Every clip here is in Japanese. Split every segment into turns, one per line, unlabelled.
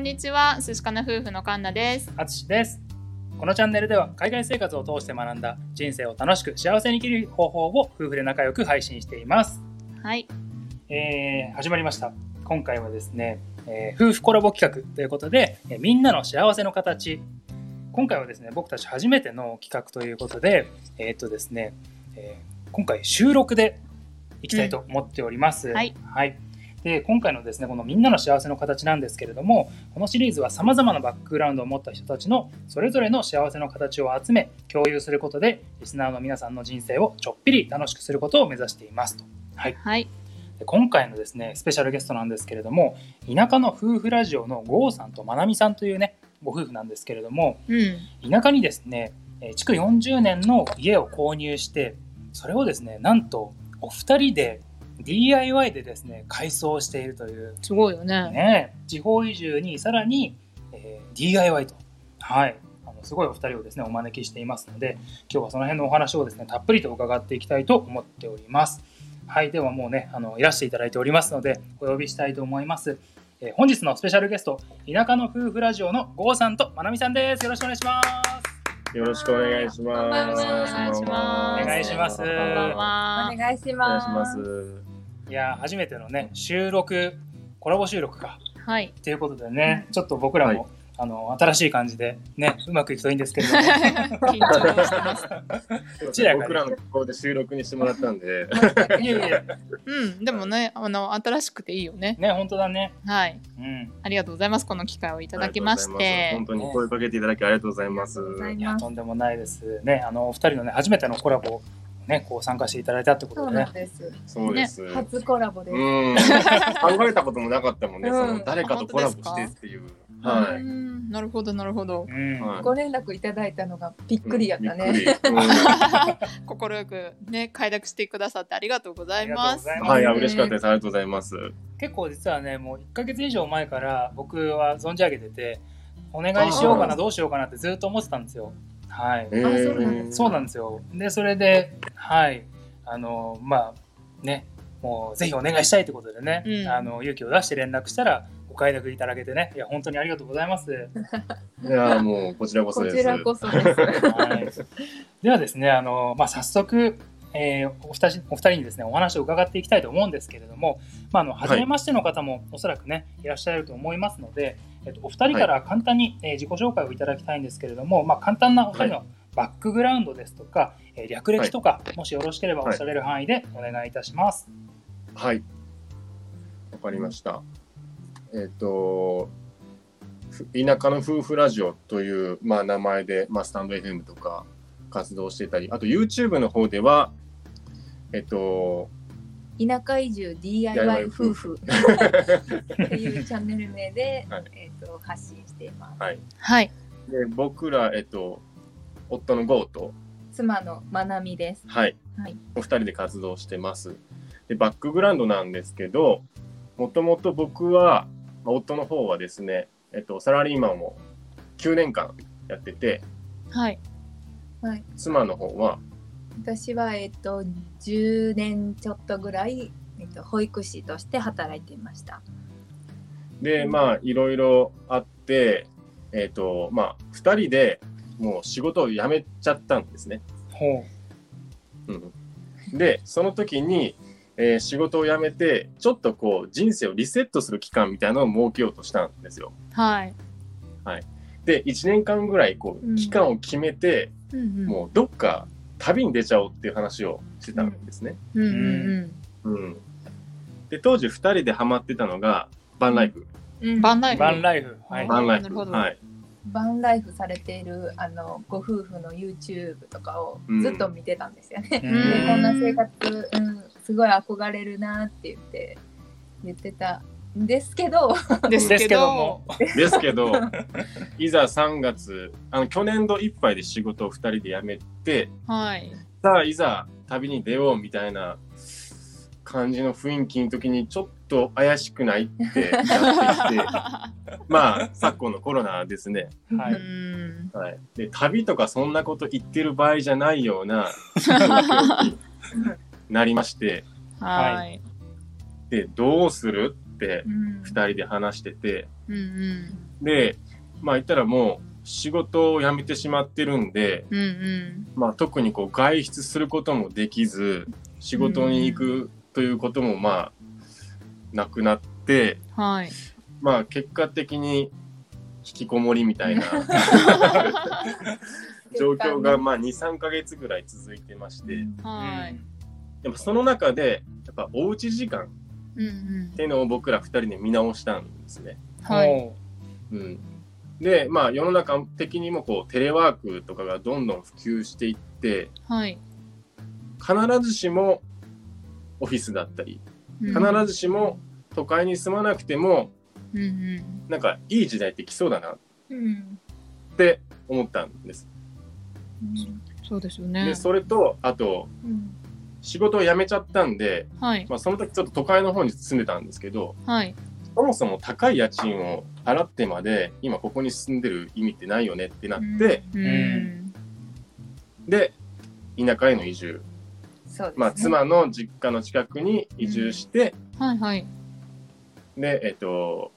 んにちは、寿司かな夫婦のカンナです。
あつしです。このチャンネルでは海外生活を通して学んだ人生を楽しく幸せに生きる方法を夫婦で仲良く配信しています。
はい。
えー始まりました。今回はですね、えー夫婦コラボ企画ということで、えーみんなの幸せの形。今回はですね、僕たち初めての企画ということで、えーっとですね、えー今回収録でいきたいと思っております。
はい。
で今回のですねこのみんなの幸せの形なんですけれどもこのシリーズはさまざまなバックグラウンドを持った人たちのそれぞれの幸せの形を集め共有することでリスナーの皆さんの人生をちょっぴり楽しくすることを目指していますと。はい、
はい。
で今回のですねスペシャルゲストなんですけれども田舎の夫婦ラジオの郷さんとまなみさんというねご夫婦なんですけれども
うん。
田舎にですねえー築40年の家を購入してそれをですねなんとお二人で DIY でですね改装しているという
すごいよね。
ね、地方移住にさらに、えー DIY と、はい、あのすごいお二人をですねお招きしていますので今日はその辺のお話をですねたっぷりと伺っていきたいと思っております。はい、ではもうねあのいらしていただいておりますのでお呼びしたいと思います。えー本日のスペシャルゲスト田舎の夫婦ラジオの郷さんとまなみさんです。よろしくお願いします。
よろしくお願いします。
お願いします
お願いします
お。願いし
お願い
ます。
いやー初めてのね収録コラボ収録か
はい。
ということでね、ちょっと僕らも、
はい
あの新しい感じでねうまくいくといいんですけれども。
緊張してます。
僕らのところで収録にしてもらったんで、
いやいや、
うん。でもね、あの、新しくていいよね。
ね、本当だね。
はい。
うん。
ありがとうございます。この機会をいただきまして
本。当に声かけていただきありがとうございます。
い
いや、とんでもないです。ね、あの、お二人のね、初めてのコラボ、ね、こう参加していただいたってことでね。
なんです。
そうです。
初コラボです。
うん。考えたこともなかったもんね。
うん
その誰かとコラボしてっていう。
う
はい。
ん。なるほど、なるほど。
ご連絡いただいたのがびっくりやったね。
びっくりうん
心くね、快諾してくださってありがとうございます。
はい、あ嬉しかったです。ありがとうございます。
結構実はね、もう1ヶ月以上前から僕は存じ上げてて、お願いしようかな、どうしようかなってずっと思ってたんですよ。はい。
え
あそうなんです
そうなんですよ。で、それで、はい、あの、まあ、ね、もうぜひお願いしたいということでね、
うん
あの勇気を出して連絡したら、ご快諾いただけてね、いや、本当にありがとうございます。
いや、もうこちらこそです。
こちらこそです。
はい、ではですね、あの、まあ、早速、えーお二人お二人にですねお話を伺っていきたいと思うんですけれども、まあ、あの初めましての方もおそらくね、い、らっしゃると思いますので、えっと、お二人から簡単に、えー自己紹介をいただきたいんですけれども、まあ、簡単なお二人のバックグラウンドですとか、えー略歴とか、もしよろしければおっしゃれる範囲でお願いいたします。
はい。わかりました。えっ、と、ふ田舎の夫婦ラジオという、まあ、名前で、まあ、スタンド FM とか活動してたり、あと YouTube の方では、えっ、と、
田舎移住 DIY 夫婦っていうチャンネル名で、
はい
えっ、と発信しています。
はい。
はい。
で僕ら、えっ、と、夫のゴーと、
妻のまなみです。
はい、
はい。
お二人で活動してます。で、バックグラウンドなんですけど、もともと僕は、まあ夫の方はですね、えっ、と、サラリーマンを9年間やってて、
はい。
はい。
妻の方は、
私はえっ、と10年ちょっとぐらいえっ、と保育士として働いていました。
でまあいろいろあってえっ、とまあ2人でもう仕事を辞めちゃったんですね。
ほ
うん、でその時に、えー仕事を辞めてちょっとこう人生をリセットする期間みたいなのを設けようとしたんですよ。
はい。
で1年間ぐらいこ
う
うん期間を決めて、
うんうん。
もうどっか旅に出ちゃおうっていう話をしてたんですね。
うんうん
うん、で当時2人でハマってたのがバンライフ。
うん。バンライ
う。
フ。
バンライフ。はい。
バンライフ。
なるほど
はい。
バンライフされているあのご夫婦の YouTube とかをずっと見てたんですよね。
う
うん
でこんな生活、うん、すごい憧れるなって言って言ってたんですけど
ですけ
ど
ど
も。
ですけど、いざ3月、あの去年度いっぱいで仕事を2人で辞めて、
はい。
さあ、いざ旅に出ようみたいな感じの雰囲気の時に、ちょっと怪しくないってなってきて、まあ、昨今のコロナですね。
はい。
うん。
はい、で旅とかそんなこと言ってる場合じゃないような 状況になりまして、
はい。
で、どうする2人で話してて。
うんうん。
でまあ言ったらもう仕事を辞めてしまってるんで、
うんうん。
まあ、特にこう外出することもできず仕事に行くということもまあなくなって、
はい。
まあ結果的に引きこもりみたいな 状況がまあ23ヶ月ぐらい続いてまして。
はい。
でもその中でやっぱおうち時間
うんうん。
っていうのを僕ら2人で見直したんですね。
はい。
お
うん、でまあ世の中的にもこうテレワークとかがどんどん普及していって
はい。
必ずしもオフィスだったり必ずしも都会に住まなくても
うんうん。
なんかいい時代って来そうだな。っ
うん。
て思ったんです。
そうですよね。
でそれとあと
うん
仕事を辞めちゃったんで、
はい。
まあ、その時ちょっと都会の方に住んでたんですけど
はい。
そもそも高い家賃を払ってまで今ここに住んでる意味ってないよねってなって、
うん。ん。
で田舎への移住、
ね。
まあ、妻の実家の近くに移住して、
はいはい。
でえっと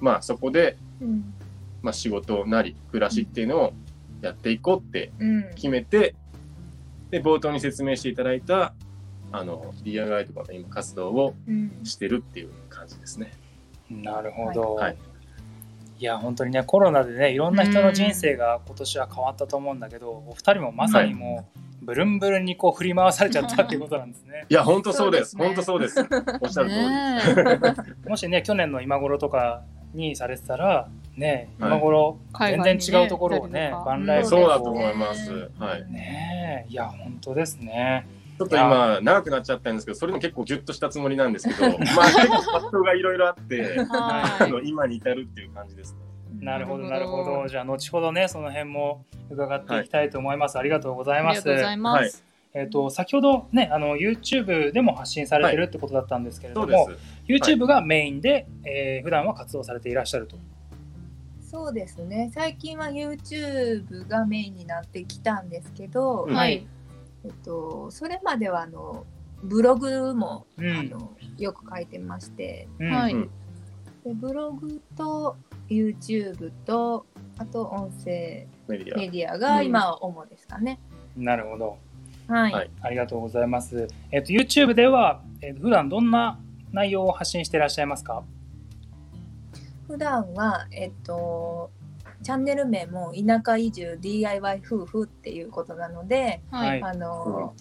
まあそこで、
うん。
まあ、仕事なり暮らしっていうのをやっていこうって
うん。
決めてで冒頭に説明していただいたあの DIY とかの今活動を
うん。
してるっていう感じですね。
なるほど、
はい。
いや本当にねコロナでねいろんな人の人生が今年は変わったと思うんだけど、お二人もまさにもうブルンブルンにこう振り回されちゃったっていうことなんですね。
いや本当そうです。
そうですね。
本当そうです。おっしゃる通り
ね
もしね去年の今頃とかにされてたらね
はい
今頃全然違うところをねバンライフ
そう
を
だと思います。はい。
ねえいや本当ですね。
ちょっと今長くなっちゃったんですけど、それでも結構ギュッとしたつもりなんですけど、まあ結構葛藤がいろいろあって、
は
あの今に至るっていう感じですね。
なるほどな
なるほど
じゃあ後ほどねその辺も伺っていきたいと思います。ありがとうございます
ありがとう。ございます。
えっ、と先ほどねあの YouTube でも発信されてるってことだったんですけれども、
そうです。
YouTube がメインで、えー普段は活動されていらっしゃると。
そうですね最近は YouTube がメインになってきたんですけど、
うん
はい。
えっと、それまではあのブログも、
うん
あのよく書いてまして
うん
はい
うん
でブログと YouTube とあと音声
メディア。
メディアが今は主ですかね。
なるほど。
はい、
はい
ありがとうございます。えっ、と YouTube では、えー普段どんな内容を発信していらっしゃいますか？
普段はえっとチャンネル名も田舎移住 DIY 夫婦っていうことなので、
はい。
あの、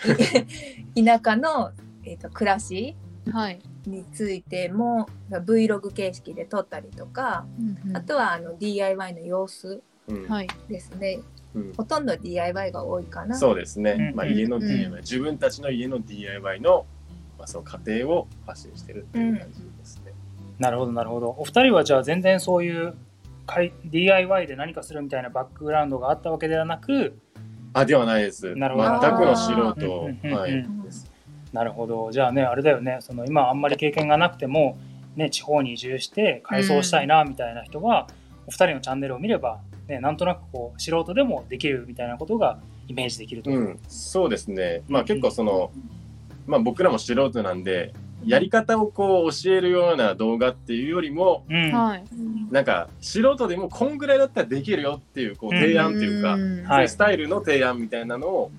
い田舎の、えっと暮らし
はい。
についても Vlog 形式で撮ったりとか、あとはあの DIY の様子
うん
はい。
ですね
うん
ほとんど DIY が多いかな。
そうですね。
うん
まあ家の
うん
DIY、自分たちの家の DIY のまあその過程を発信してるっていう感じですね。
なるほどなるほど。お二人はじゃあ全然そういうかい DIY で何かするみたいなバックグラウンドがあったわけではなく、
あではないです。
なるほど
全くの素
うん
人
うんうん
はい
うん
です。
なるほど。じゃあねあれだよね。その今あんまり経験がなくてもね地方に移住して改装したいなみたいな人は、お二人のチャンネルを見ればねなんとなくこう素人でもできるみたいなことがイメージできると。
うん、そうですね。まあ結構その、まあ僕らも素人なんで、やり方をこう教えるような動画っていうよりも、
うん。
はい。
なんか素人でもこんぐらいだったらできるよっていうこう提案というか、
ん。
はい。
スタイルの提案みたいなのを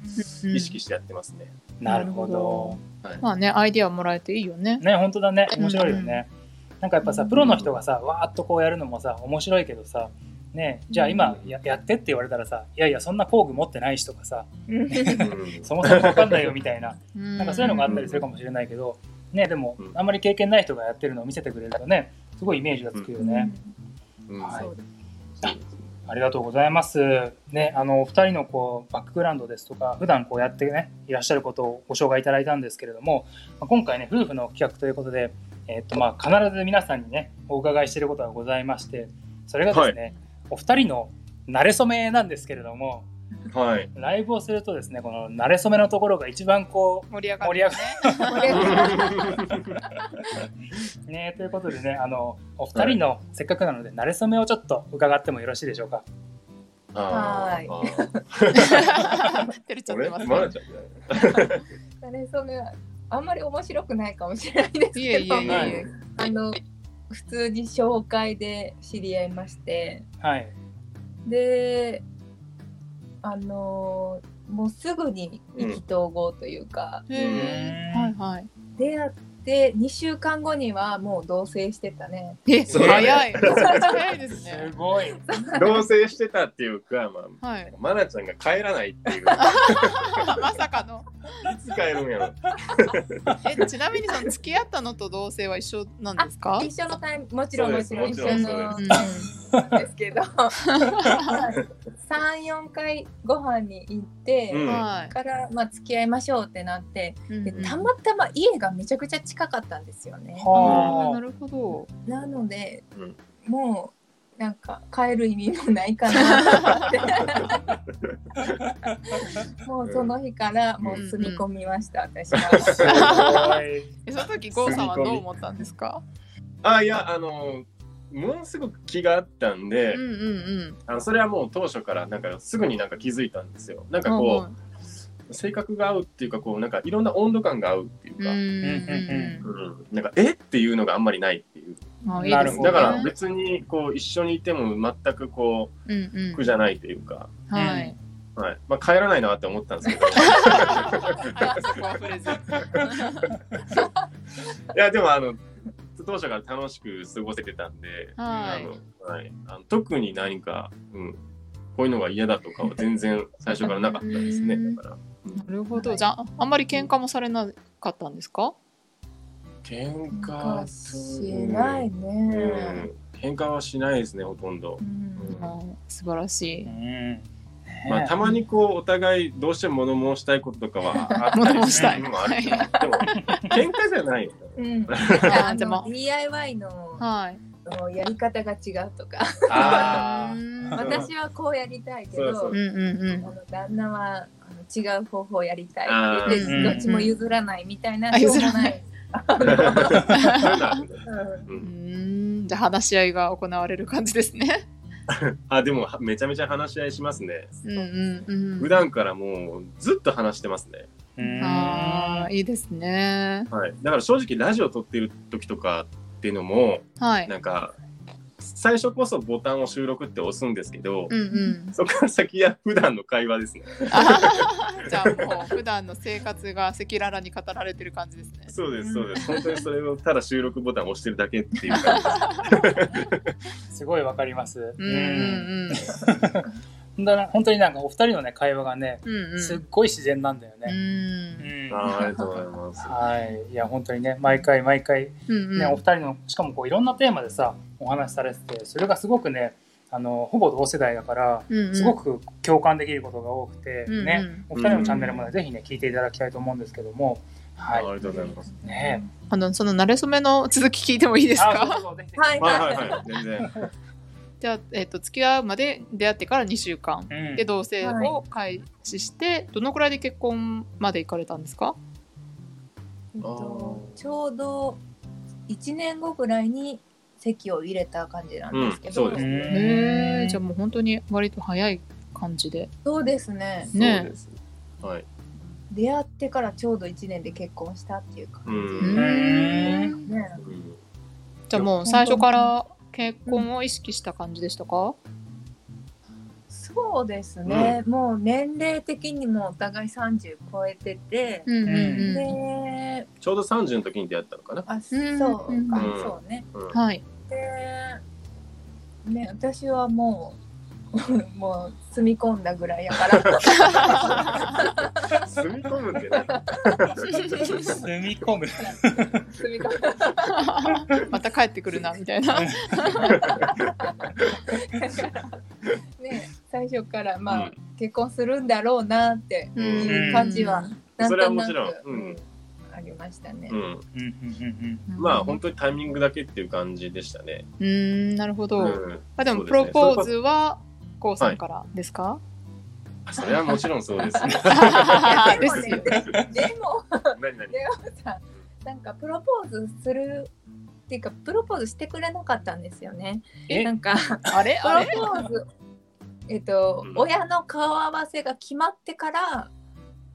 うん。
意識してやってますね。
なるほど。
はい。
まあね、アイディアもらえていいよね。
ね本当だね。面白いよね。なんかやっぱさプロの人がさわーっとこうやるのもさ面白いけどさねじゃあ今ややってって言われたらさいやいやそんな工具持ってないしとかさ
うん。
そもそも分かんないよみたいな。
な
なんかそういうのがあったりするかもしれないけど、ね、でも
うん。
あんまり経験ない人がやってるのを見せてくれるとねすごいイメージがつくよね。
うん。
はい。ありがとうございます。ね、あのお二人のこうバックグラウンドですとか普段こうやってねいらっしゃることをご紹介いただいたんですけれども、まあ今回ね夫婦の企画ということで、えっとまあ必ず皆さんにねお伺いしていることがございまして、それがですね、お二人の馴れ初めなんですけれども、
はい。
ライブをするとですねこの馴れ初めのところが一番こ
盛り上がる。
盛り上が
これ
うねということでねあのお二人のせっかくなので馴れ初めをちょっと伺ってもよろしいでしょうか。
は
あー。
照れちゃっ
俺
てます、
まだちゃん
それそれはあんまり面白くないかもしれないですけど
いえいえいえ。
あの普通に紹介で知り合いまして
はい。
であのもうすぐに意気投合というか。
うん
はいはい。
出会って2週間後にはもう同棲してたね。
え、
そう
早い。早いです
す
ね。
ごい。
同棲してたっていうか、まあ、
はい。
マナちゃんが帰らないっていう。
まさかの。
いつ帰るんやろ。
え、ちなみにその付き合ったのと同棲は一緒なんですか？
一緒のタイムもちろんもちろん一緒のなんですけど 34回ご飯に行って、
うん
は
から、まあ、付き合いましょうってなって
うんうん
たまたま家がめちゃくちゃ近かったんですよね。
あーな
は
るほど。
なので、
うん
もうなんか帰る意味もないかなと思ってもうその日からもう住み込みました、私
あ。
は。
すごい。
え、その時ゴーさんはどう思ったんですか？
あ、いや、あの、ものすごく気があったんで、
うんうんうん。
あのそれはもう当初からなんかすぐになんか気づいたんですよ。なんかこう、性格が合うっていうかこうなんかいろんな温度感が合うっていうか、
うんうん
うんなんかえっていうのがあんまりないっていう。
いいね
だから別にこう一緒にいても全くこ
うんう。
うん苦じゃないというか、
はい。
はい。まあ帰らないなって思ったんですけど。いやでもあの当初から楽しく過ごせてたんで、
はい
あのはい、あの特に何か、うん、こういうのが嫌だとかは全然最初からなかったですね。
うん
だから、うん
なるほど。じゃああんまり喧嘩もされなかったんですか？
喧嘩
なんかしないね。
うん、喧嘩はしないですねほとんど
う。ん
はい素晴らし
う
い。
ん。
まあ、たまにこうお互いどうしても物申したいこととかはあったり
物申したい
するのもあるけど、でも喧嘩じゃないよね。
うん、
でも
の DIY の
はい。
やり方が違うとか。私はこうやりたいけど
そうそう。
うんうん
あの旦那は違う方法やりたい。って言って
あー
どっちも譲らないみたいな
あ
しょう
譲らな
もない。
じゃあ話し合いが行われる感じですね。
あでもめちゃめちゃ話し合いしますね。
うんうんうん。
普段からもうずっと話してますね。
うん
ああいいですね。
はい。だから正直ラジオ撮ってる時とかっていうのも
はい。
なんか最初こそボタンを収録って押すんですけど、
うんうん。
そこから先は普段の会話ですね。
あ じゃあもう普段の生活が赤裸々に語られてる感じですね。
そうですそうです。本当にそれをただ収録ボタンを押してるだけっていう感じです。
すごいわかります。
うんうん
本当になんかお二人のね会話がね、
うん。うんうん。
すっごい自然なんだよ
う
ね。
ん。
うん
あーありがとうございます。
はい。いや本当にね毎回毎回
うんうん。
ね、お二人のしかもこういろんなテーマでさお話しされててそれがすごくねあのほぼ同世代だから
うんうん
すごく共感できることが多くて、
うんうん
ねお二人のチャンネルもね、ぜひね聞いていただきたいと思うんですけどもはい
あありがとうございます。
ね
あのその慣れ初めの続き聞いてもいいです
あそう
か？
はい
はいはいはい。全然。
じゃあえっ、と付き合うまで出会ってから2週間
うん
で同棲を開始して、どのくらいで結婚まで行かれたんですか？
えっとちょうど1年後ぐらいに籍を入れた感じなんですけど、
うんそうですね
へえ。じゃあもう本当に割と早い感じで。
そうですね
ね
そうです。はい。
出会ってからちょうど1年で結婚したっていう感
う。
うん
うん
ん。
じ、ね、
うん
じゃあもう最初から結婚を意識した感じでしたか？
そうですね、もう年齢的にもお互い30超えてて、
うんうんうん。
で
ちょうど30の時に出会ったのかな。
あ
うん
そうか、
うん
そうね
うん
はい。
でね私はもう もう住み込んだぐらいやから。
住み込むってね。
住み込む。
住み込んだ
また帰ってくるなみたいな。
ね最初からまあ、
うん。
結婚するんだろうなっていう感じは、なん。
それは
となく。
もちろん。うん
ありましたね。
うん。
うんうんうん
まあ本当にタイミングだけっていう感じでしたね。
うーんなるほど。
うん。
あでもプロポーズはこうさんからですか？
それはもちろんそうですね。
でもねででも
何何？
でもさなんかプロポーズするっていうかプロポーズしてくれなかったんですよね。
え？
なんか
あれ？
プ
あれ？
ロポーズえっと、
うん
親の顔合わせが決まってから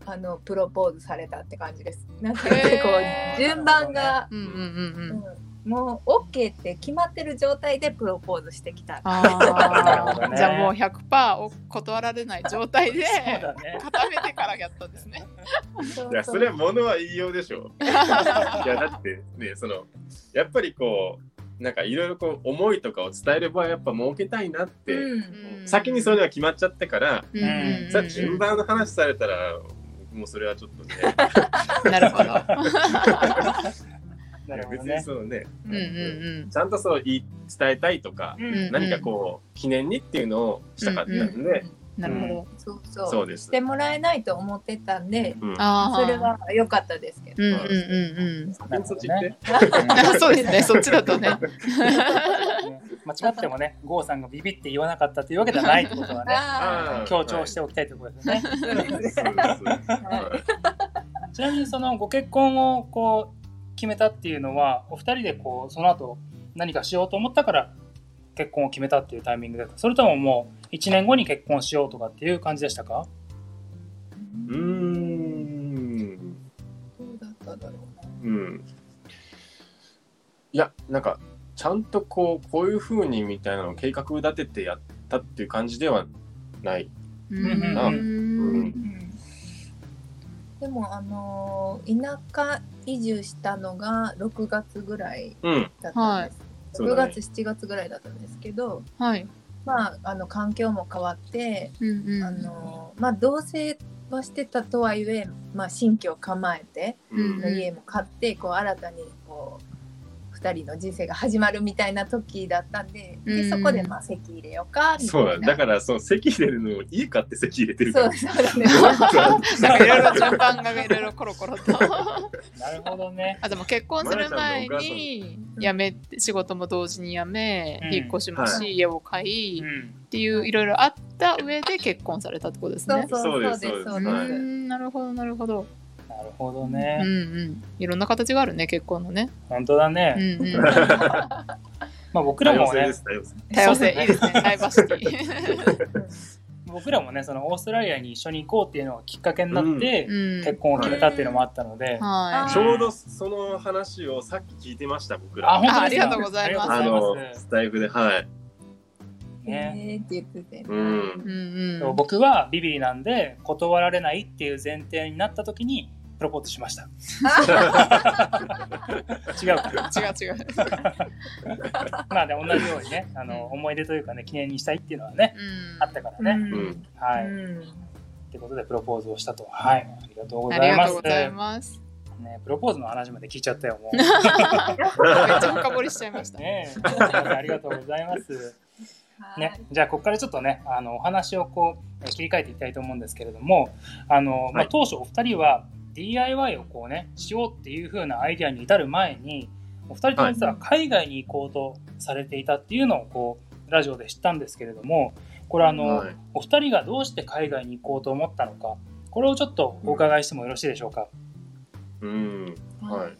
あのプロポーズされたって感じです。なんか
へー
結構順番が、
うんうんうんうん。
うんもう OK って決まってる状態でプロポーズしてきた。
じゃあもう100%お断られない状態で。固めてからやったんですね。
いや、それは物は言いようでしょ。いや、だってね、その、やっぱりこう、なんかいろいろこう、思いとかを伝える場合、やっぱ設けたいなって、
うん
先にそれが決まっちゃってから、
うんうんうんうん
さあ順番の話されたら、もうそれはちょっとね、
なるほど。
なるほど
別に
ね。
そのね、
うんうん
ちゃんとそう言い伝えたいとか、
うん
うん
何かこう、記念にっていうのをしたかったんで。
なるほど。
そうそう
そうです
し。てもらえないと思ってたんで、
うん、
ああ。
それは良かったですけど。
うんうんうん
そっち行って。
うん。そうですね。そっちだとね。
ね間違ってもね、郷さんがビビって言わなかったというわけではないってことはね、強調しておきたいところですね。ちなみにそのご結婚をこう決めたっていうのは、お二人でこうその後何かしようと思ったから結婚を決めたっていうタイミングですかそれとももう1年後に結婚しようとかっていう感じでしたか？
うーん。
どうだっただろ
うん。いや、なんか、ちゃんとこう、こういう風にみたいなのを計画立ててやったっていう感じではない。
うん
うん
うん
う。でもあのー田舎移住したのが6月ぐらい
うん。
だったんです。6
そうだね
月7月ぐらいだったんですけど、
はい。
まああの環境も変わって、
うんうん。
あのーまあ同棲はしてたとはいえ、まあ新居を構えて
うん
の家も買って、こう新たにこう2人の人生が始まるみたいな時だったんで、で
うん
そこでまあ籍入れようかみた
そうだ。
いな。
だから、その席入れるのを家買って席入れてるか
そう
ら。
そうだね。
なんかいろいろ順番がいろいろコロコロと。
なるほどね。
あでも結婚する前に辞めて仕事も同時に辞め、
うん
引っ越しもし、
はい
家を買い、っ
うん
ていういろいろあった上で結婚されたってことですね。
そうそう
そうです
そうですそう
う
はい
なるほどなるほど。
なるほど
うん
ね。
うん。いろんな形があるね結婚のね。
本当だ
う
ね。
んうん。
まあ僕らもね
多様性
ね
いいですね。ダイバーシティ。
僕らもね、そのオーストラリアに一緒に行こうっていうのがきっかけになって、
うん。
結婚を決めたっていうのもあったので、
はい。
ちょうどその話をさっき聞いてました、僕ら。
あ、本当
あありがとうございます
あのスタイフで、はい。
ね
えーって言ってて、
うん。
うんうん。
僕はビビリなんで断られないっていう前提になった時にプロポーズしました。違うか。
違う違う。
まあね、同じようにね、あの思い出というかね、記念にしたいっていうのはね、
うん
あったからね。
うん
はい。
うん
ってことでプロポーズをしたと。はい。ありがとうご
あり
ざいます。
がとうございます。
ね、プロポーズの話まで聞いちゃったよ、もう。
めっちゃ深掘りしちゃいました。
ねありがとうございます。ね、じゃあここからちょっとねあのお話をこうえー切り替えていきたいと思うんですけれどもあの、まあ
はい、
当初お二人は DIY をこうねしようっていう風なアイデアに至る前にお二人とも実は海外に行こうとされていたっていうのをこうラジオで知ったんですけれどもこれあの、
はい
お二人がどうして海外に行こうと思ったのかこれをちょっとお伺いしてもよろしいでしょうか？
うん。はい。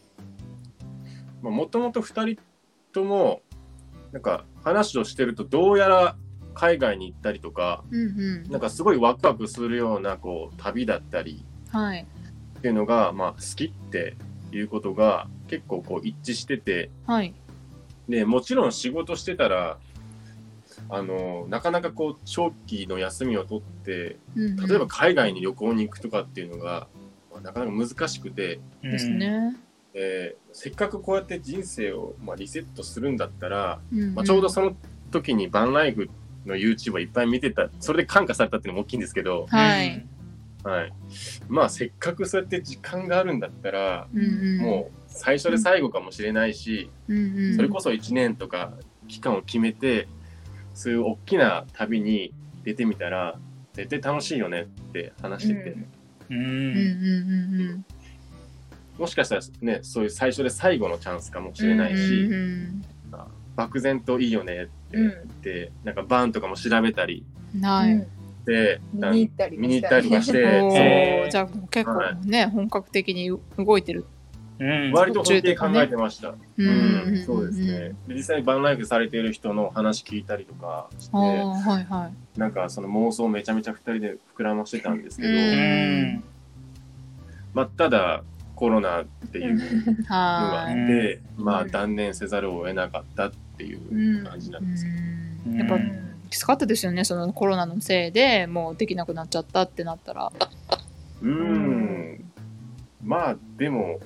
まあ、もともと二人とも、なんか話をしてると、どうやら海外に行ったりとか、
うんうん。
なんかすごいワクワクするような、こう、旅だったり
はい。
っていうのが、まあ、好きっていうことが結構こう一致してて、
はい。
で、もちろん仕事してたら、あの、なかなかこう、長期の休みを取って、
うんうん
例えば海外に旅行に行くとかっていうのが、まあなかなか難しくて、
ですね。
えーせっかくこうやって人生を、まあ、リセットするんだったら、
うんうん
まあ、ちょうどその時にバンライフの YouTube をいっぱい見てたそれで感化されたっていうのも大きいんですけど、
はい。
はい、まあせっかくそうやって時間があるんだったら、
うんうん。
もう最初で最後かもしれないし、
うんうん。
それこそ1年とか期間を決めてそういう大きな旅に出てみたら絶対楽しいよねって話してて、
うん。
うん。うん。うん。
もしかしたらねそういう最初で最後のチャンスかもしれ
うん
ないし、
うんうん
漠然といいよねって言って、なんかバーンとかも調べたり。
うん。はい。
見に行ったりも
見に行ったりとかして
じゃあ結構ね、本格的に動いてる。
うん。
割と本気で考えてました。
う
うん。
ん
そうですね。で実際にバンライフされている人の話聞いたりとかして
はいはい。
なんかその妄想をめちゃめちゃ二人で膨らましてたんですけど、
うん。
うん
まあ、ただコロナっていうのがあっ
は
て、まあ
うん。
断念せざるを得なかったっていう感じなん
い。
ですよ。
うん。やっぱ
うん
きつかったですよね。そのコロナのせいでもうできなくなっちゃったってなったら。
うーんまあでも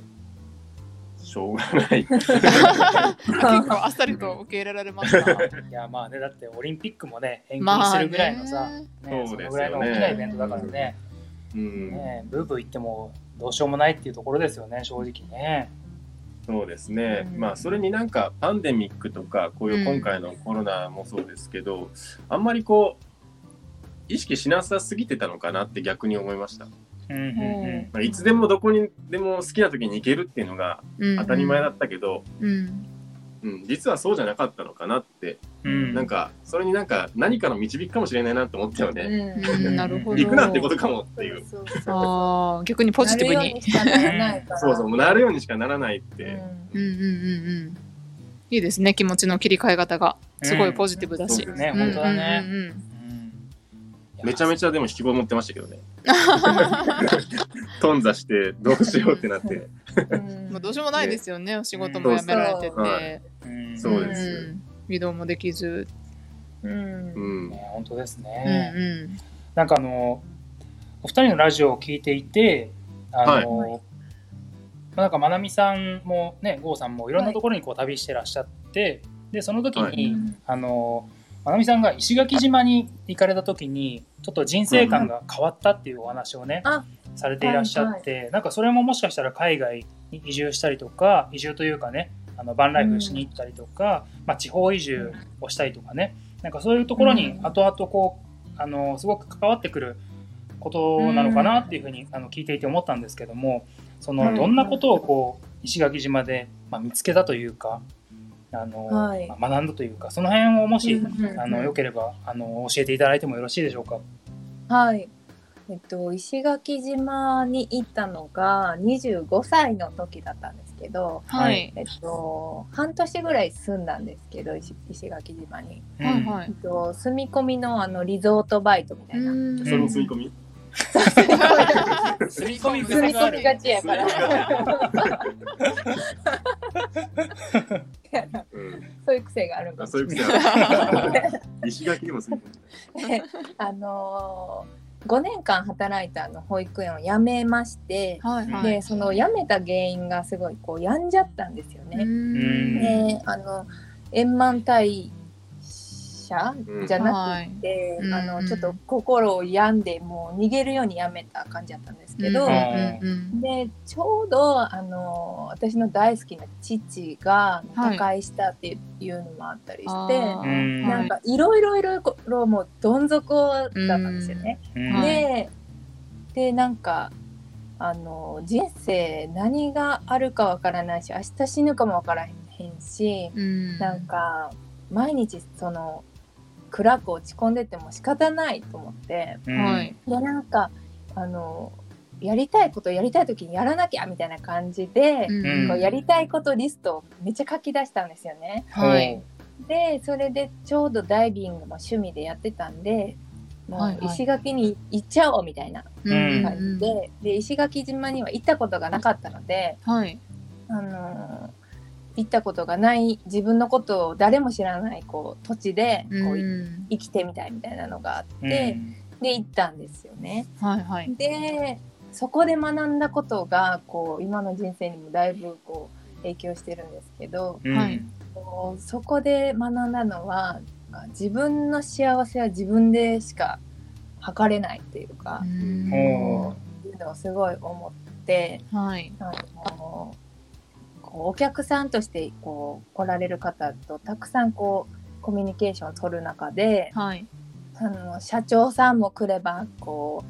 しょうがない。
結構あっさりと受け入れられました。
いやまあねだってオリンピックもね延期
まあ
するぐらいのさ、
ね
ね
そ
のぐらいの大きなイベントだからね
うん、
ねブーブー言ってもどうしようもないっていうところですよね正直ね。
そうですね、
うん。
まあそれになんかパンデミックとかこういう今回のコロナもそうですけど、あんまりこう意識しなさすぎてたのかなって逆に思いました、
うんうんうん。
まあ、いつでもどこにでも好きな時に行けるっていうのが当たり前だったけど、
うん。
うん実はそうじゃなかったのかなって、
うん。
なんかそれになんか何かの導きかもしれないなって思ったよね、
なるほど。
行くなってことかもっていう。
そうそうそう
ああ、逆にポジティブに。
そうそうもうなるようにしかならないって、
うん。うん。うんうん。いいですね、気持ちの切り替え方が。すごいポジティブだし。
うん。
ね本当だね。
うんうんうん。
うん。
めちゃめちゃでも引きこもってましたけどね。頓挫してどうしようってなって。
うん
もうどうしようもないですよね、お仕事も辞められてて。
うん。
そうです。
ん。移動もできず。
うん。
うん。
ね本当です
うん
ね。
うん。
なんかあのお二人のラジオを聞いていてあの、なんかまなみさんもね郷さんもいろんなところにこう旅してらっしゃって、でその時に、
はい。
あのまなみさんが石垣島に行かれた時にちょっと人生観が変わったっていうお話をね、
あ
されていらっしゃって、なんかそれももしかしたら海外に移住したりとか移住というかねあのバンライフしに行ったりとか、まあ、地方移住をしたりとかね。なんかそういうところに
うん。
後々こうあのすごく関わってくることなのかなっていうふうにあの聞いていて思ったんですけどもその
うん
どんなことをこう石垣島で、まあ、見つけたというかあの、
はい
まあ学んだというかその辺をもし、
うんうん
あのよければあの教えていただいてもよろしいでしょうか？
はい。えっと、石垣島に行ったのが25歳の時だったんですけど、
はい。
えっと、半年ぐらい住んだんですけど、石石垣島に。
はいはい
えっ。と、住み込みのあのリゾートバイトみたいな。
うん
その
住み込み？
住み込みがちやから。
うん、
そういう癖があるん
あ
です
そういう癖ある。石垣でも吸い込み
あのー、5年間働いたあの保育園を辞めまして、
はいはい。
でその辞めた原因がすごいこう病んじゃったんですよね。
うん。
であの円満退じゃなくて、
はい。
あ
うん
のちょっと心を病んでもう逃げるように辞めた感じだったんですけど、でちょうどあの私の大好きな父が他界したっていうのもあったりして、
あー。
うん。
なんかいろいろいろいろもうどん底だったんですよね。
うん。
はい。
ででなんかあの人生何があるかわからないし明日死ぬかもわからへんし、
うん。
なんか毎日その暗く落ち込んでても仕方ないと思って
うん
はい。
でなんかあのやりたいことやりたい時にやらなきゃみたいな感じで、
うん
こうやりたいことリストをめっちゃ書き出したんですよね。
はい。
でそれでちょうどダイビングも趣味でやってたんでも
はいうはい
石垣に行っちゃおうみたいな
うん
感じで,、で石垣島には行ったことがなかったので、
はい。
あのー行ったことがない自分のことを誰も知らないこう土地でこう、
うん
生きてみたいみたいなのがあって、
うん
で行ったんですよね。
はいはい。
でそこで学んだことがこう今の人生にもだいぶこう影響してるんですけど、
うん
はい
こうそこで学んだのは自分の幸せは自分でしか測れないっていうか、
うん
お
いうのをすごい思って
はい。
あのお客さんとしてこう来られる方とたくさんこうコミュニケーションを取る中で
はい。
あの社長さんも来ればこ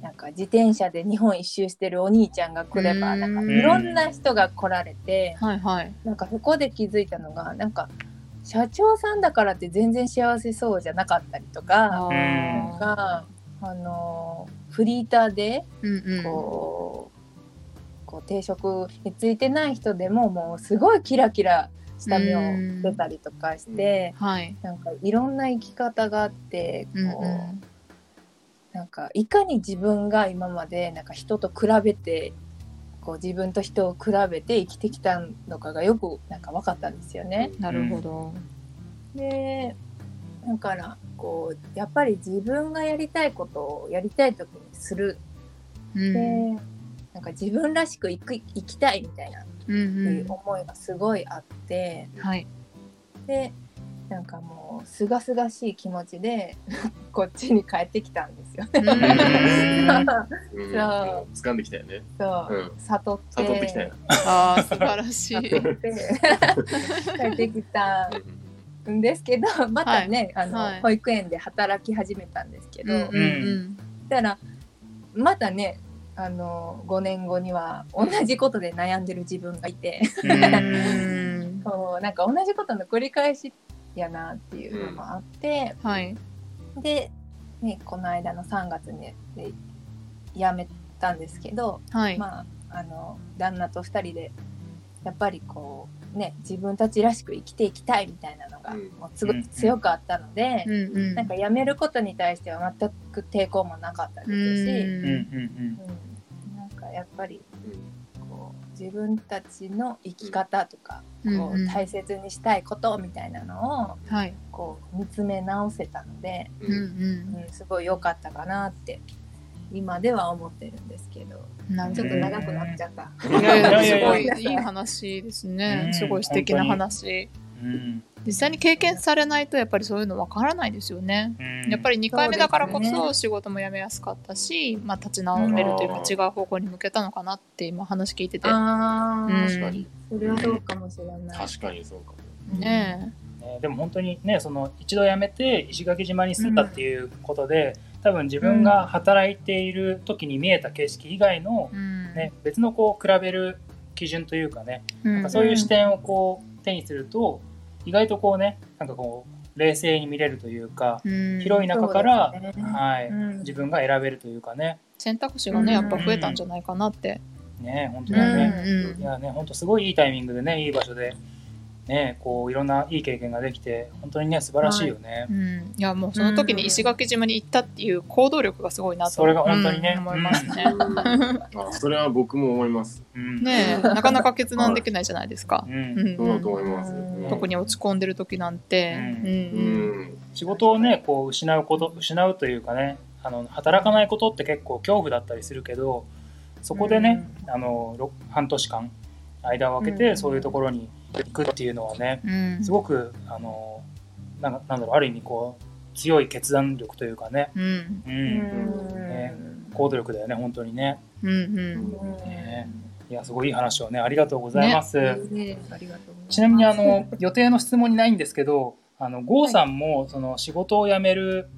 うなんか自転車で日本一周してるお兄ちゃんが来れば
うん
なんかいろんな人が来られて
はいはい。
なんかそこで気づいたのがなんか社長さんだからって全然幸せそうじゃなかったりとか。
あ
があのフリーターで
ーうんうん。
こう,、定職についてない人でももうすごいキラキラした目を出たりとかして、
はい。
なんかいろんな生き方があってこう、
うんうん
なんかいかに自分が今までなんか人と比べてこう自分と人を比べて生きてきたのかがよくなんか分かったんですよね。
なるほど。
でだからこうやっぱり自分がやりたいことをやりたい時にする
うん
でなんか自分らしく生き生きたいみたいな
うん
いう思いがすごいあって、
うん。はい。
でなんかもうすがすがしい気持ちで こっちに帰ってきたんですよね。
うん。
うん。
そう。
掴んできたよね。
そう、
うん。
悟って。
悟ってきたよ。
ああ素晴らしい。
帰ってきたんですけどまたね、あの
はい。
保育園で働き始めたんですけど、
うんうん
だからまたねあの5年後には同じことで悩んでる自分がいて
うんうん。
そうなんか同じことの繰り返しやなっていうのもあって、
はい。
で、ね、この間の3月にで辞めたんですけど、
はい。
まああの旦那と2人でやっぱりこうね自分たちらしく生きていきたいみたいなのが、
うん。
もうつご
うん
強くあったので、
うんうん。
なんか辞めることに対しては全く抵抗もなかったですし、
うんうん
なんかやっぱりこう自分たちの生き方とか、
うん
こう大切にしたいことみたいなのを
はい。
こう見つめ直せたので、
うん、
すごい良かったかなって今では思ってるんですけどちょっと長くなっちゃった。
いやいや、
いやい
すごい
や
いい話です
う
ね。
ん
すごい素敵な話。
うん
実際に経験されないとやっぱりそういうのわからないですよね。
うん
やっぱり2回目だからこ
そ
仕事も辞めやすかったし、まあ、立ち直れるというか
うん
違う方向に向けたのかなって今話聞いてて。
あ
うん
確かに。
それはそうかもしれない。
確かにそうかも。
ね
ねでも本当にねその一度辞めて石垣島に住んだっていうことで、多分自分が働いている時に見えた景色以外の
え。、うん。
ね、別のこう比べる基準というかね、
うん。
なんかそういう視点をこう手にすると意外とこうねなんかこう冷静に見れるというか、
うん。
広い中から、
ね。
はい
うん。
自分が選べるというかね。
選択肢がねやっぱ増えたんじゃないかなって。
ね本当
うん
だね、
うん。
いやね本当すごいいいタイミングでねいい場所でねこういろんないい経験ができて本当にね素晴らしいよね。
うん、いやもうその時に石垣島に行ったっていう行動力がすごいなと。
それが本当にね。
うん思いますね。
あそれは僕も思います。
うん。
ねえなかなか決断できないじゃないですか。
う
うん。ん。
そうだと思います。
うん。
特に落ち込んでる時なんて。
うん。
うん。
うん。
仕事をねこう失うこと失うというかねあの働かないことって結構恐怖だったりするけどそこでね、あのろ半年間間を空けて
うん。
そういうところに行くっていうのはね
うん。
すごくあのなんかなんだろうある意味こう強い決断力というかね、
うん。
うん。
うん。
ね行動力だよね本当にね。
うんうん。
うん
ね。いやすごいいい話をねありがとうございます、
ね。ありがとうございます。
ちなみにあの予定の質問にないんですけどあの郷さんもその仕事を辞める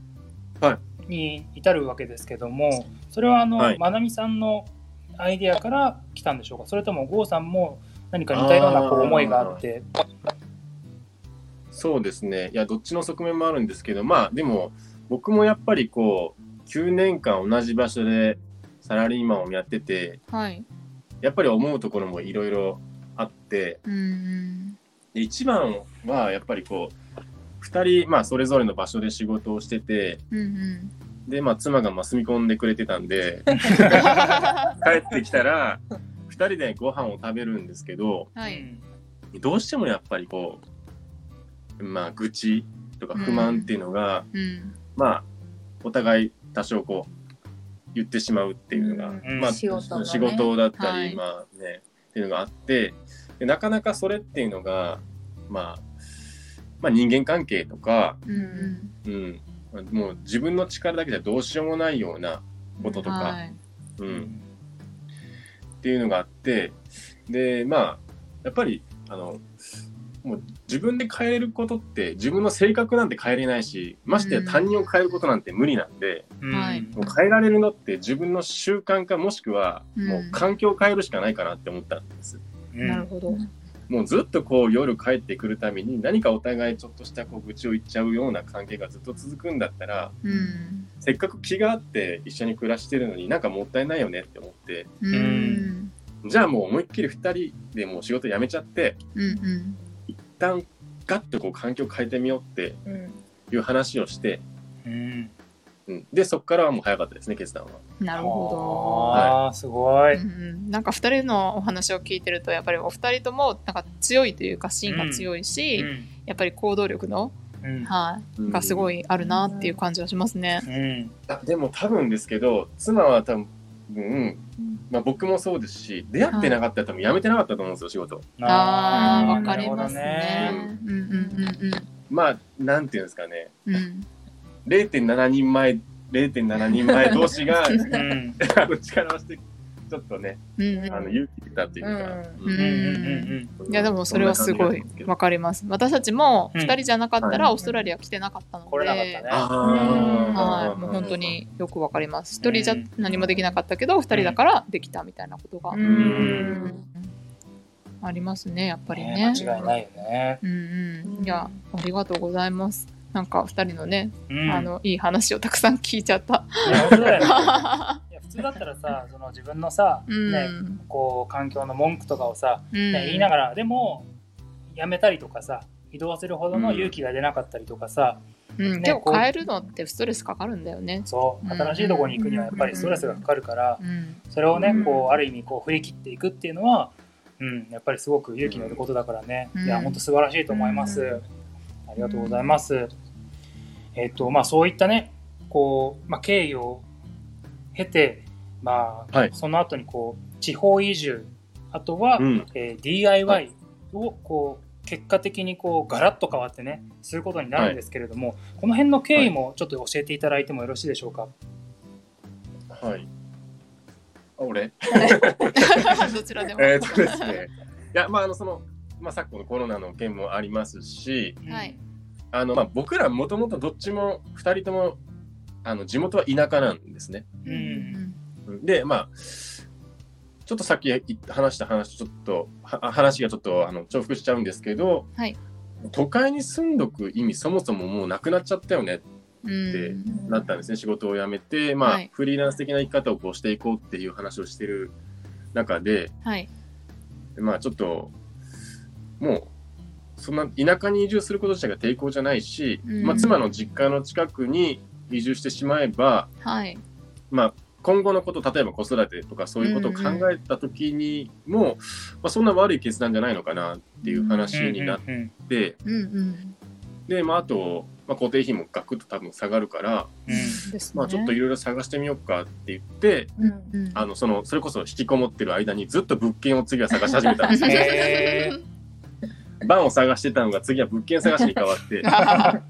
は
に至るわけですけどもそれはあの、
はい。
まなみさんのアイデアから来たんでしょうか？それとも郷さんも何か似たようなこう思いがあって
そうですね。いや、どっちの側面もあるんですけど、まあ、でも、僕もやっぱりこう、9年間同じ場所でサラリーマンをやってて、
はい。
やっぱり思うところもいろいろあって、
うん
一番はやっぱりこう、2人、まあ、それぞれの場所で仕事をしてて、
うんうん
で、まあ、妻がまあ住み込んでくれてたんで、
うん。
帰ってきたら、2人でご飯を食べるんですけど、
はい。
どうしてもやっぱりこう、まあ、愚痴とか不満っていうのが、
うん。
まあ、お互い多少こう、言ってしまうっていうのが、
うん。
まあ、
仕事のね。
仕事だったり、
はい。
まあね、っていうのがあってで、なかなかそれっていうのが、まあ、まあ人間関係とか、
うん。
うん、もう自分の力だけじゃどうしようもないようなこととか、
はい。
うん、っていうのがあって、で、まあ、やっぱり、あの、もう自分で変えることって自分の性格なんて変えれないしましてや他人を変えることなんて無理なんで、
うん
はい
もう変えられるのって自分の習慣かもしくは
うん
もう環境を変えるしかないかなって思ったんです。
うん
なるほど。
もうずっとこう夜帰ってくるために何かお互いちょっとしたこう愚痴を言っちゃうような関係がずっと続くんだったら
うん。
せっかく気があって一緒に暮らしてるのになんかもったいないよねって思って
うん。
じゃあもう思いっきり2人でもう仕事辞めちゃって
うんうん。
一旦ガッとこう環境を変えてみようって
うん
いう話をして
うん
うん、でそこからはもう早かったですね決断は。
なるほど。
ああ、すごい。
うんうんなんか二人のお話を聞いてるとやっぱりお二人ともなんか強いというか芯が強いし、
うん
やっぱり行動力の、
うん
はい、
うん
がすごいあるなっていう感じはしますね。
うん
あでも多分ですけど妻は多分、まあ、僕もそうですし出会ってなかったら多分辞めてなかったと思うんですよ仕事。
あわかりますね。うんうんうん
まあなんていうんですかね
うんうん。
0.7人前0.7人前同士が
なるほどね
あの力をしてちょっとね
うんうん。
あの勇気出たっていうか、
うん
うん
うん。うん。うんうん
いやでもそれはすごいわかります。私たちも二人じゃなかったらオーストラリア来てなかったので、
来れなかったね。
あ
はい、もう本当によくわかります。一人じゃ何もできなかったけど、二人だからできたみたいなことが、
う
うん
ん。
ありますね、やっぱり
ね。
ね。
間違いないよね。
うんうん。いや、ありがとうございます。なんか二人のね、
うん。
あのいい話をたくさん聞いちゃった。
いや本当だよね。いや普通だったらさ、その自分のさ、
うん。
ね、こう環境の文句とかをさ、
うん。
ね言いながらでもやめたりとかさ移動するほどの勇気が出なかったりとかさ、
うん、
ね
変えるのってストレスかかるんだよね。
そう
うん。
新しいところに行くにはやっぱりストレスがかかるから
うん。
それをね
うん。
こうある意味こう振り切っていくっていうのは、うん、やっぱりすごく勇気のいることだからね、
うん。
いや本当素晴らしいと思います、
う
ありがとうございますえっ、とまあそういったねこう、まあ、経緯を経てまあ、
はい
その後にこう地方移住あとは、
うん
えー DIY をこう結果的にこうガラッと変わってねすることになるんですけれども、この辺の経緯もちょっと教えていただいてもよろしいでしょうか？
はいあ俺？
どちらでも。
えーっとですねいやまああのその、まあ、昨今のコロナの件もありますし
はい。
あの、まあ、僕らもともとどっちも2人ともあの地元は田舎なんですね。
う
うんん。
でまあちょっとさっき話した話とちょっとは話がちょっとあの重複しちゃうんですけど、
はい
都会に住んどく意味そもそももうなくなっちゃったよね
うん。
でなったんですね仕事を辞めて、まあ
はい
フリーランス的な生き方をこうしていこうっていう話をしてる中で
はい。
まあちょっともうそんな田舎に移住すること自体が抵抗じゃないし、
うん
まあ、妻の実家の近くに移住してしまえば、
はい。
まあ、今後のこと例えば子育てとかそういうことを考えた時にも、まあ、そんな悪い決断じゃないのかなっていう話になっ
うんうん
て、
うんうん。
で、まあ、あと、まあ、固定費もガクッと多分下がるから、
うん。
まあ、ちょっといろいろ探してみようかって言って
うん
うん。
あのそのそれこそ引きこもってる間にずっと物件を次は探し始めたんですよ。
へ
バンを探してたのが次は物件探しに変わって、は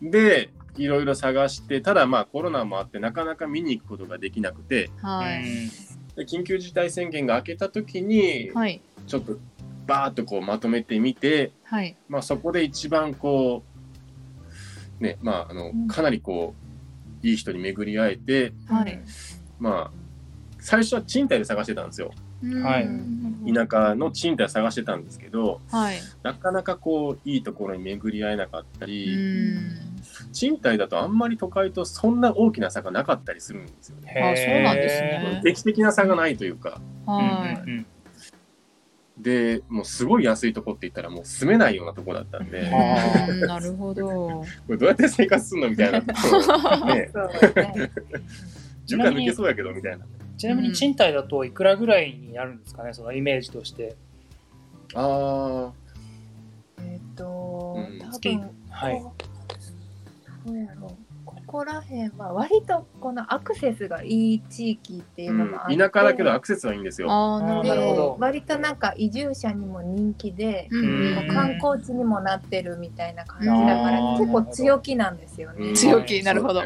い、でいろいろ探してただまあコロナもあってなかなか見に行くことができなくて
はい。
で緊急事態宣言が明けた時に
はい。
ちょっとバーッとこうまとめてみて、
はい。
まあ、そこで一番こうねまああの
うん
かなりこういい人に巡り会えて
はい。
まあ最初は賃貸で探してたんですよ
はい
うん
田舎の賃貸探してたんですけど
はい。
なかなかこういいところに巡り合えなかった
う
り、
ん。
賃貸だとあんまり都会とそんな大きな差がなかったりするんですよね。
ー
あそうなんですね
劇的な差がないというか
はい。
うんうん
でもうすごい安いとこって言ったらもう住めないようなとこだったんで
なるほど。
これどうやって生活するのみたいな ね
そうね
床抜けそうやけどみたいな。
ちなみに賃貸だといくらぐらいになるんですかね？そのイメージとして。
あ
えっと
うん。
多
月
分
はい。
どうやろうここら辺は割とこのアクセスがいい地域っていうのもあって、
うん、田舎だけどアクセスはいいんですよ。
ああ、なる
ほど。
割となんか移住者にも人気で、
うん。
もう観光地にもなってるみたいな感じだ
うん
から
あー。
結構強気なんですよね。
うん。
強気なるほど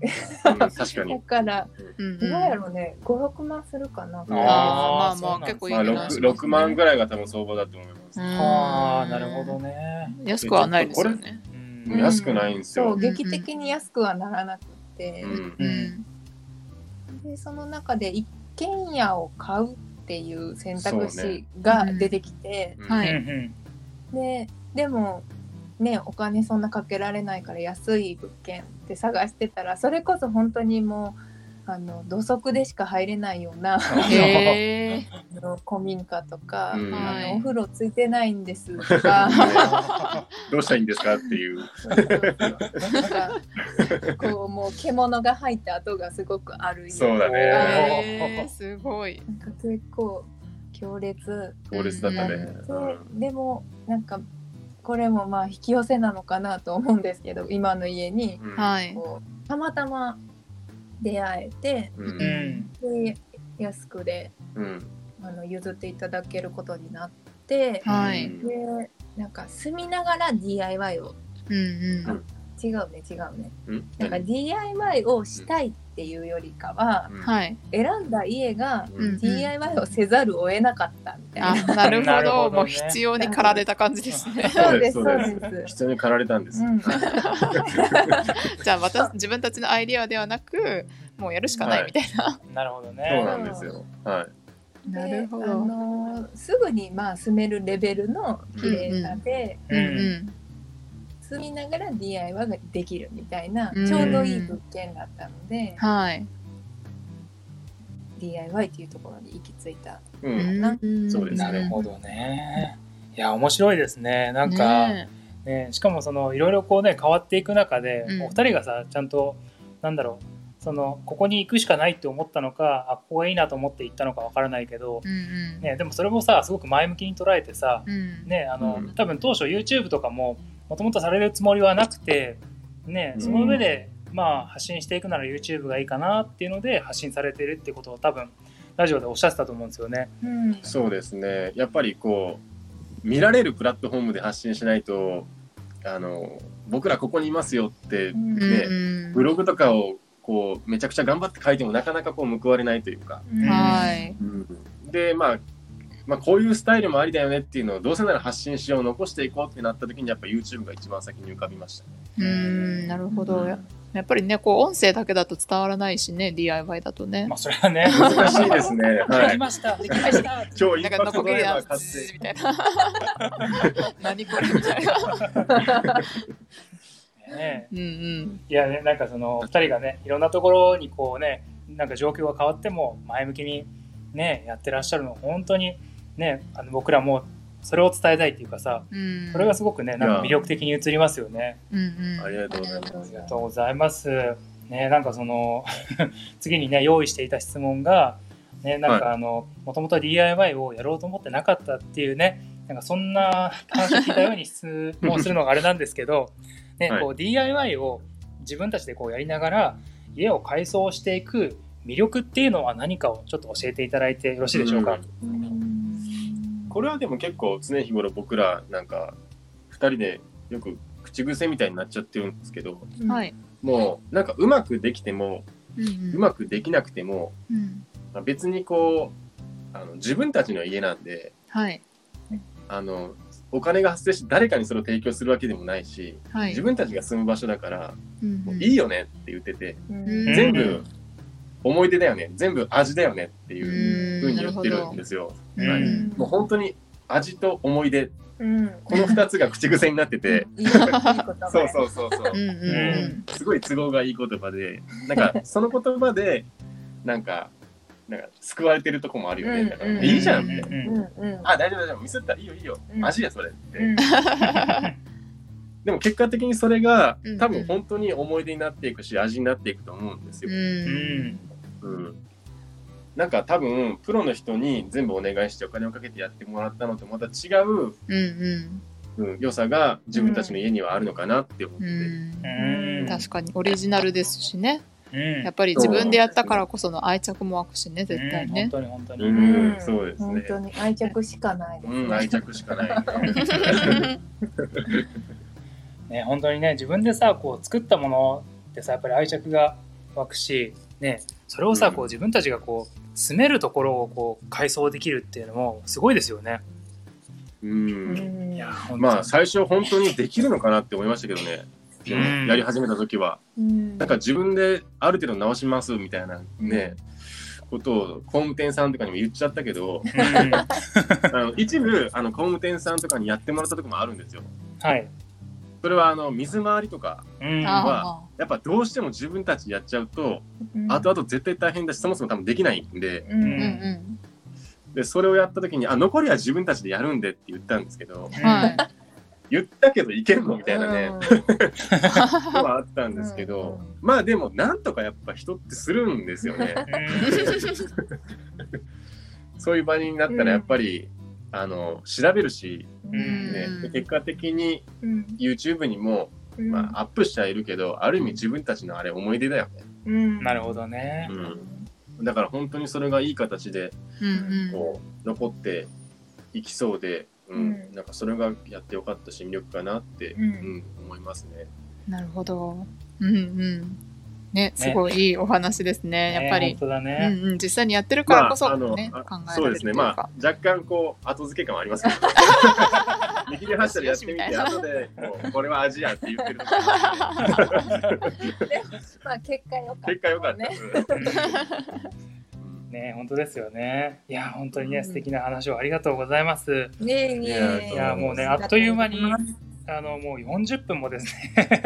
確かに。
から
うん
どうやろうね56万するかな。
あーまあまあ結構いい
まあ
値段しますね
6, 6万ぐらいが多分相場だと思います。
うん
はあなるほどね。
安くはないですよね。
安くないんですよ。
そう劇的に安くはならなくて、
うん
うん。
でその中で一軒家を買うっていう選択肢が出てきて、
うん
はい
うん
ででもねお金そんなかけられないから安い物件って探してたらそれこそ本当にもうあの土足でしか入れないような 古民家とか、
うん
あ
はい
のお風呂ついてないんですとか
どうしたらいいんですかっていう。
なんかこうもう獣が入った跡がすごくあるような
そうだね。
すごい。
なんか結構強烈
強烈だったね。
ででもなんかこれもまあ引き寄せなのかなと思うんですけど今の家に。こうたまたま出会えて
う
うん。ん
で安くで
うん。
あの譲っていただけることになってでなんか住みながら DIY を
うん。うん。
違うね違うね
うん？
なんか DIY をしたいっていうよりかは
うん
はい。
選んだ家が
うん
DIY をせざるを得なかったみたい
あ、
な。
なるほど。
なるほどね
もう必要に駆られた感じですね。
そうです
そ
そうう
です
です。
人に駆られたんです。
うん、
じゃあ私自分たちのアイディアではなくもうやるしかないみたいな。
なるほど
そう
ね。
なんですよ。は
なるほど
であのーすぐにまあ住めるレベルの綺麗さで、
うんうん。
住みながら DIY ができるみたいな、
うん
ちょうどいい物件だったので、
はい。
DIY っていうところに行き着いた。
い。うん。
ん
そうですね
なるほどね。いや面白いですね。なんか、
ね
ね、しかもそのいろいろこうね変わっていく中で、
うん
お二人がさちゃんとなんだろうそのここに行くしかないって思ったのかあここがいいなと思って行ったのかわからないけど、
うんうん。
ね、でもそれもさすごく前向きに捉えてさ、
うん。
ね、あの
うん
多分当初 YouTube とかももともとされるつもりはなくて、ね、
うん
その上で、まあ、発信していくなら YouTube がいいかなっていうので発信されてるってことを多分ラジオでおっしゃってたと思うんですよね。
うん
そうですね。やっぱりこう見られるプラットフォームで発信しないと、あの僕らここにいますよって
うん
ね
うん
ブログとかをこうめちゃくちゃ頑張って書いてもなかなかこう報われないというか。
うん
はい。
でまあ。まあ、こういうスタイルもありだよねっていうのをどうせなら発信しよう残していこうってなった時にやっぱ YouTube が一番先に浮かびましたね。
うん。なるほど。
うん
やっぱりね、こう音声だけだと伝わらないしね、DIY だとね
ま。あ、それはね
難しいですね。
で
はい。
きましたできました
今日一
なんか
発ドライバー買って。
みたいな。何これみたいな。
ね
うんうん。
いやね、なんかその2人がねいろんなところにこうねなんか状況が変わっても前向きにねやってらっしゃるの本当にねあの僕らもそれを伝えたいっていうかさ
うん。
それがすごくねなんか魅力的に映りますよね。
うんうん。
ありがとうございます。
ありがとうございます。ねなんかその 次にね用意していた質問がねなんかあのもともと DIY をやろうと思ってなかったっていうねなんかそんな話を聞いたように質問するのがあれなんですけど、ね
はい
こう DIY を自分たちでこうやりながら家を改装していく魅力っていうのは何かをちょっと教えていただいてよろしいでしょうか？
これはでも結構常日頃僕らなんか2人でよく口癖みたいになっちゃってるんですけど
はい。
もうなんかうまくできても
うんうん
うまくできなくても
うん。
まあ別にこうあの自分たちの家なんで
はい。
あのお金が発生して誰かにそれを提供するわけでもないし、
はい。
自分たちが住む場所だから、
うん
もういいよねって言ってて、
うん
全部思い出だよね。全部味だよねっていうふうに言ってるんですよ。
うん
はい。
うん。
もう本当に味と思い出。
うん。
この2つが口癖になってて。そうそうそうそう。
うんうん
すごい都合がいい言葉で。なんか その言葉でなんかなんか救われてるとこもあるよね、
うん
だから
うん。
いいじゃんみたいな、あ大丈夫大丈夫。ミスった。らいいよいいよ、
うん。
味やそれって、
うん
でも結果的にそれが
うん
多分本当に思い出になっていくし味になっていくと思うんですよ。
う、
うん。ん
うん。なんか多分プロの人に全部お願いしてお金をかけてやってもらったのとまた違う、
うんうん。
うん、良さが自分たちの家にはあるのかなって思って。て、
うん。
うん。
確かにオリジナルですしね。
うん。
やっぱり自分でやったからこその愛着も湧くしね絶対
うん
ね
本当に本当に。
うんそうですね。
本当に愛着しかないですね。
うん、愛着しかない、ね。
ね、本当にね自分でさこう作ったものってさやっぱり愛着が湧くし、ね、それをさ、
うん
こう自分たちがこう住めるところをこう改装できるっていうのもすごいですよね。
うん。まあ最初本当にできるのかなって思いましたけどね。やり始めた時は、
うん
なんか自分である程度直しますみたいなね、ことを工務店さんとかにも言っちゃったけど、
うん
あの一部あの工務店さんとかにやってもらったとこもあるんですよ。
はい。
それはあの水回りとか
うん。
あ
やっぱどうしても自分たちでやっちゃうと、
うん。
後々絶対大変だしそもそも多分できないんで。
う
ーうんん。
でそれをやった時にあ残りは自分たちでやるんでって言ったんですけど 言ったけどいけんのみたいなね、
うん。
のはあったんですけど、
うん。
まあでもなんとかやっぱ人ってするんですよね。そういう場になったらやっぱり、あの調べるし、
うん。
ね結果的に
うん、
YouTube にも、
うん。
まあ、アップしちゃいるけどある意味自分たちのあれ思い出だよね。
うん。
なるほどね。
うん、だから本当にそれがいい形で
うんうん。
こう残っていきそうで、うん。
うん。
なんかそれがやってよかったし魅力かなって、
うん。
うん思いますね。
なるほど。うんうん。ね、すごいいいお話ですね。やっぱり
ね本。当だ
う
ね。
んうん、実際にやってるからこそ、
まあ
考え
そうですね。まあ若干こう後付け感はありますけど、見切り発車でやってみて後でこうこれは味やって言ってる
まあ結果良かった、
結果良かった。
ね。
うん
ね本当ですよね。いや本当にね
うん
素敵な話をありがとうございます。
ねえねえ。
い
やもうねあっという間にあのもう40分もですね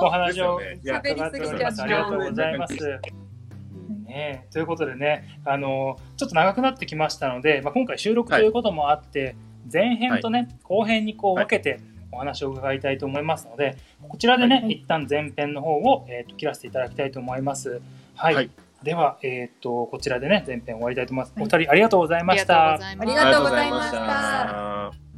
お話を伺っております。ありがとうございます。
うん
ね、ということでねあのちょっと長くなってきましたので、まあ、今回収録ということもあって、前編とね、後編にこう分けてお話を伺いたいと思いますのでこちらでね、
はい
一旦前編の方を、えー、と切らせていただきたいと思います。はい、
はい
では、えー、とこちらでね前編終わりたいと思います。
はい
お二人ありがとうございました。
ありがとうございました。